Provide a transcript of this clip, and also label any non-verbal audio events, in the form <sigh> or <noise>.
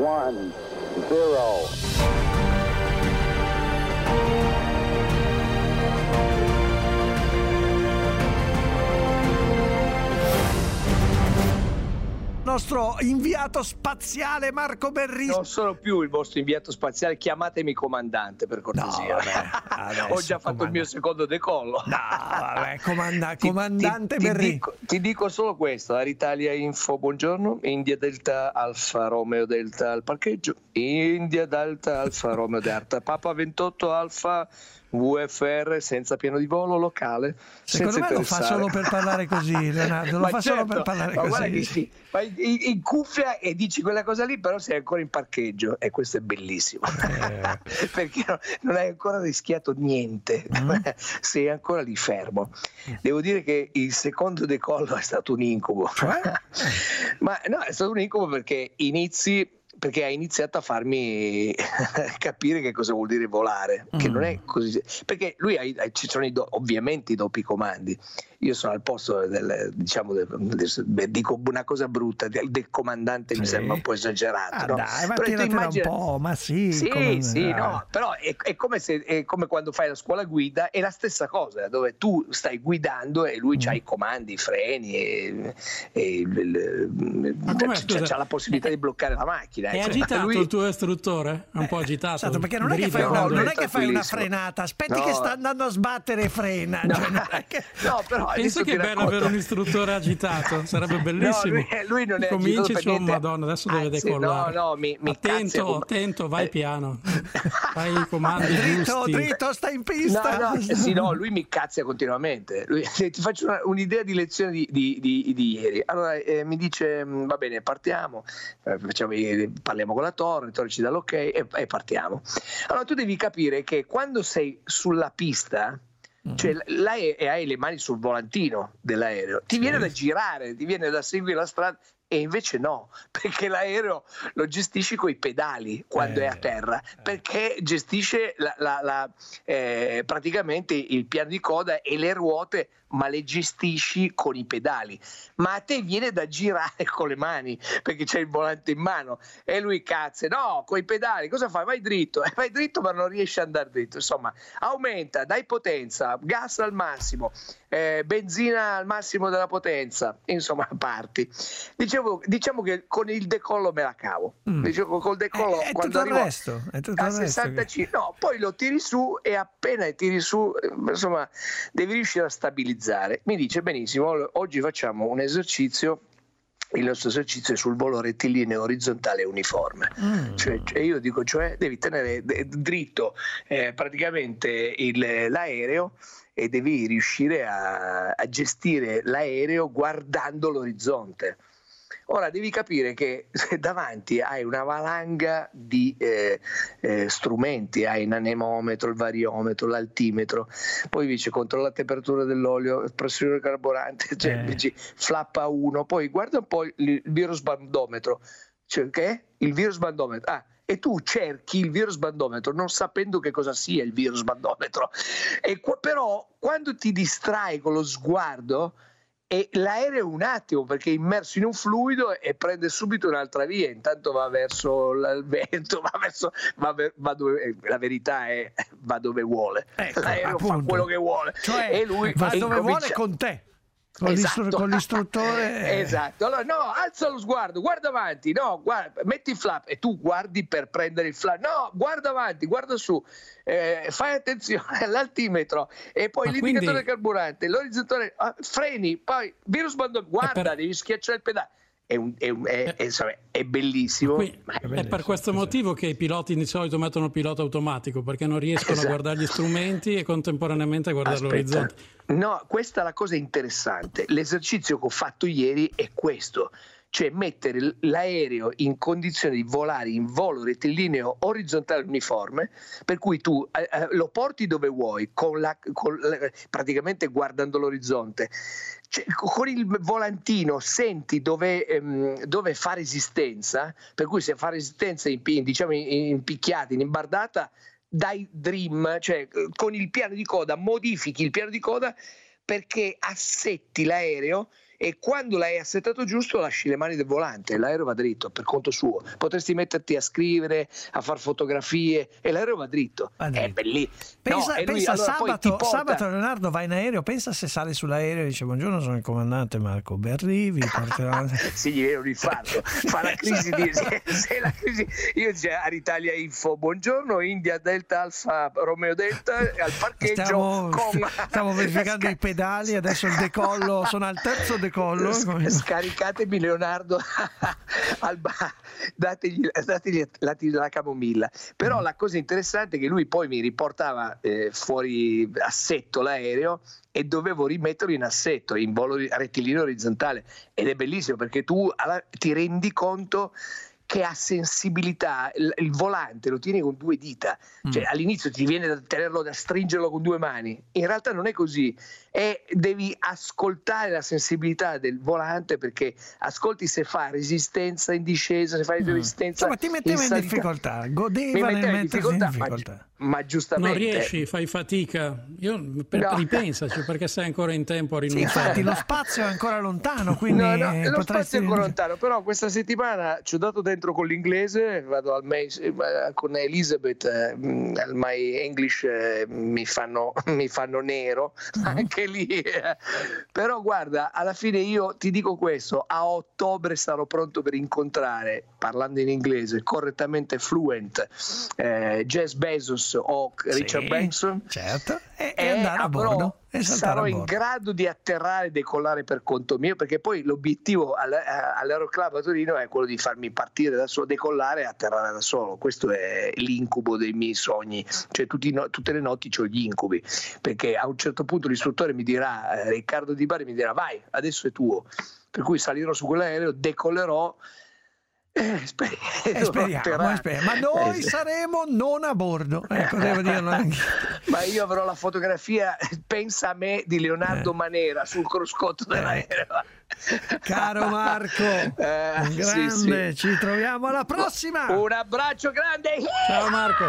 one, zero. Nostro inviato spaziale Marco Berrisi. Non sono più il vostro inviato spaziale, chiamatemi comandante per cortesia. No, <laughs> Ho già fatto comanda. il mio secondo decollo. No, vabbè, <laughs> comanda, comandante ti. Ti dico, ti dico solo questo, Aritalia Info, buongiorno, India Delta Alfa Romeo Delta al parcheggio, India Delta Alfa Romeo Delta, Papa 28 Alfa VFR senza piano di volo locale. Secondo me lo fa solo per parlare così, <laughs> Leonardo. Lo fa certo, solo per parlare ma così. Dici, vai in cuffia e dici quella cosa lì, però sei ancora in parcheggio e questo è bellissimo eh. <laughs> perché non hai ancora rischiato niente, mm. <laughs> sei ancora lì fermo. Devo dire che il secondo decollo è stato un incubo, cioè? ma no, è stato un incubo perché inizi perché ha iniziato a farmi <laughs> capire che cosa vuol dire volare, che mm. non è così. Perché lui ha, ci sono i do, ovviamente i doppi comandi, io sono al posto del, diciamo, del, del, dico una cosa brutta, del, comandante sì. mi sembra un po' esagerato. Ah, no? Dai, ma però immagina... un po', ma sì. Sì, come... sì, no, però è, è, come se, è, come quando fai la scuola guida, è la stessa cosa, dove tu stai guidando e lui mm. ha i comandi, i freni e, e c'è, c'è la possibilità di bloccare la macchina. È ecco. agitato lui... il tuo istruttore? È un po' agitato. Esatto, perché non è che fai, una, non è che fai una frenata, aspetti no. che sta andando a sbattere e frena. No, cioè, che... <laughs> no però Pensa che è bello avere un istruttore agitato, <laughs> sarebbe bellissimo. No, lui, lui non è Cominci su, niente. madonna, adesso deve Anzi, decollare. No, no, mi, mi attento, com... attento, vai eh. piano. <laughs> Fai i comandi dritto, giusti. Dritto, stai in pista. No, no, sì, no, lui mi cazzia continuamente. Lui, ti faccio una, un'idea di lezione di, di, di, di ieri. Allora eh, mi dice, mm, va bene, partiamo, eh, facciamo, parliamo con la Torre, la Torre ci dà l'ok e, e partiamo. Allora tu devi capire che quando sei sulla pista Mm-hmm. Cioè, lei hai le mani sul volantino dell'aereo, ti viene da girare, ti viene da seguire la strada e invece no, <laughs> perché l'aereo lo gestisci con i pedali quando eh, è a terra, eh. perché gestisce la, la, la, eh, praticamente il piano di coda e le ruote ma le gestisci con i pedali. Ma a te viene da girare <laughs> con le mani perché c'è il volante in mano e lui cazzo, no, con i pedali, cosa fai? Vai dritto, <laughs> eh, vai dritto ma non riesci ad andare dritto. Insomma, aumenta, dai potenza, gas al massimo, eh, benzina al massimo della potenza, insomma, <laughs> parti. Dicevo, diciamo che con il decollo me la cavo. Mm. Dicevo, col decollo è, è quando arrivo resto, è tutto a 65, che... no, poi lo tiri su e appena tiri su, eh, insomma, devi riuscire a stabilizzare utilizzare. Mi dice benissimo, oggi facciamo un esercizio il nostro esercizio è sul volo rettilineo orizzontale uniforme. Mm. Cioè, cioè io dico, cioè devi tenere dritto eh, praticamente il, l'aereo e devi riuscire a, a gestire l'aereo guardando l'orizzonte. Ora devi capire che <laughs> davanti hai una valanga di eh, eh, strumenti, hai un anemometro, il variometro, l'altimetro, poi dice controlla la temperatura dell'olio, pressione del carburante, <laughs> cioè, eh. dici flappa 1, poi guarda un po' il virus bandometro, cioè, che è? Il virus bandometro. Ah, e tu cerchi il virus bandometro non sapendo che cosa sia il virus bandometro. E, però quando ti distrai con lo sguardo e l'aereo un attimo perché è immerso in un fluido e prende subito un'altra via, intanto va verso il vento, <laughs> va verso va, va dove, eh, la verità è va dove vuole. Ecco, l'aereo appunto. fa quello che vuole cioè, e lui va dove incomincia... vuole con te. Con, esatto. l'istru- con l'istruttore. <laughs> Esatto. Allora no alza lo sguardo guarda avanti. No guarda, metti il flap e tu guardi per prendere il flap. No guarda avanti guarda su. Eh, fai attenzione <laughs> all'altimetro e poi Ma l'indicatore quindi... del carburante l'orizzonte ah, freni poi virus bando guarda per... devi schiacciare il pedale è, un, è, un, è, è, insomma, è bellissimo. Qui, è, per questo motivo che i piloti di solito mettono il pilota automatico perché non riescono esatto. a guardare gli strumenti e contemporaneamente a guardare Aspetta. l'orizzonte. No, questa è la cosa interessante. L'esercizio che ho fatto ieri è questo cioè mettere l'aereo in condizione di volare in volo rettilineo orizzontale uniforme, per cui tu eh, eh lo porti dove vuoi, con la, con praticamente guardando l'orizzonte. Cioè, con il volantino senti dove, ehm, dove, fa resistenza, per cui se fa resistenza in, diciamo impicchiata, in imbardata, dai dream, cioè con il piano di coda modifichi il piano di coda perché assetti l'aereo e quando l'hai assettato giusto lasci le mani del volante, l'aereo va dritto per conto suo. Potresti metterti a scrivere, a fare fotografie e l'aereo va dritto. Va È bellissimo. Pensa, no, pensa allora sabato, sabato, Leonardo va in aereo, pensa se sale sull'aereo e dice buongiorno sono il comandante Marco Berrivi. Porterà... <laughs> sì, gli viene un infarto, fa la crisi di... se la crisi... Io dice Alitalia Info, buongiorno India Delta Alfa Romeo Delta al parcheggio stiamo, con... stiamo verificando <laughs> i pedali, adesso il decollo, sono al terzo decollo. Scaricatemi Leonardo <laughs> al bar, dategli, dategli la, la, camomilla. Però mm. la cosa interessante è che lui poi mi riportava eh, fuori assetto l'aereo e dovevo rimetterlo in assetto, in volo rettilineo orizzontale. Ed è bellissimo perché tu alla, ti rendi conto che ha sensibilità, il, il, volante lo tieni con due dita, cioè mm. all'inizio ti viene da tenerlo, da stringerlo con due mani, in realtà non è così, e devi ascoltare la sensibilità del volante perché ascolti se fa resistenza in discesa, se fa mm. resistenza Insomma ti metteva in, in difficoltà, godeva nel mettersi in difficoltà. Ma, ma, giustamente... Non riesci, fai fatica, io per, no. ripensaci perché sei ancora in tempo a rinunciare. Sì, infatti lo spazio è ancora lontano, quindi no, no, lo spazio è ancora lontano, però questa settimana ci ho dato dentro con l'inglese, vado al May, con Elizabeth, eh, al My English eh, mi, fanno, <laughs> mi fanno nero, uh-huh. anche lì. Eh. Però guarda, alla fine io ti dico questo, a ottobre sarò pronto per incontrare, parlando in inglese, correttamente fluent, eh, Jess Bezos o Richard sì, Branson. Certo, e, e andare a bordo sarò in grado di atterrare e decollare per conto mio perché poi l'obiettivo all'Aeroclub a Torino è quello di farmi partire da solo, decollare e atterrare da solo. Questo è l'incubo dei miei sogni. Cioè tutti, tutte le notti ho gli incubi perché a un certo punto l'istruttore mi dirà eh, Riccardo Di Bari mi dirà vai adesso è tuo. Per cui salirò su quell'aereo decollerò <laughs> eh, speriamo, eh, speriamo, speriamo, ma noi saremo non a bordo. Ecco, devo <laughs> dirlo anche. ma io avrò la fotografia, pensa a me, di Leonardo eh. Manera sul cruscotto dell'aereo. Caro Marco, <laughs> eh, grande, sì, sì. ci troviamo alla prossima. Un abbraccio grande. Ciao Marco.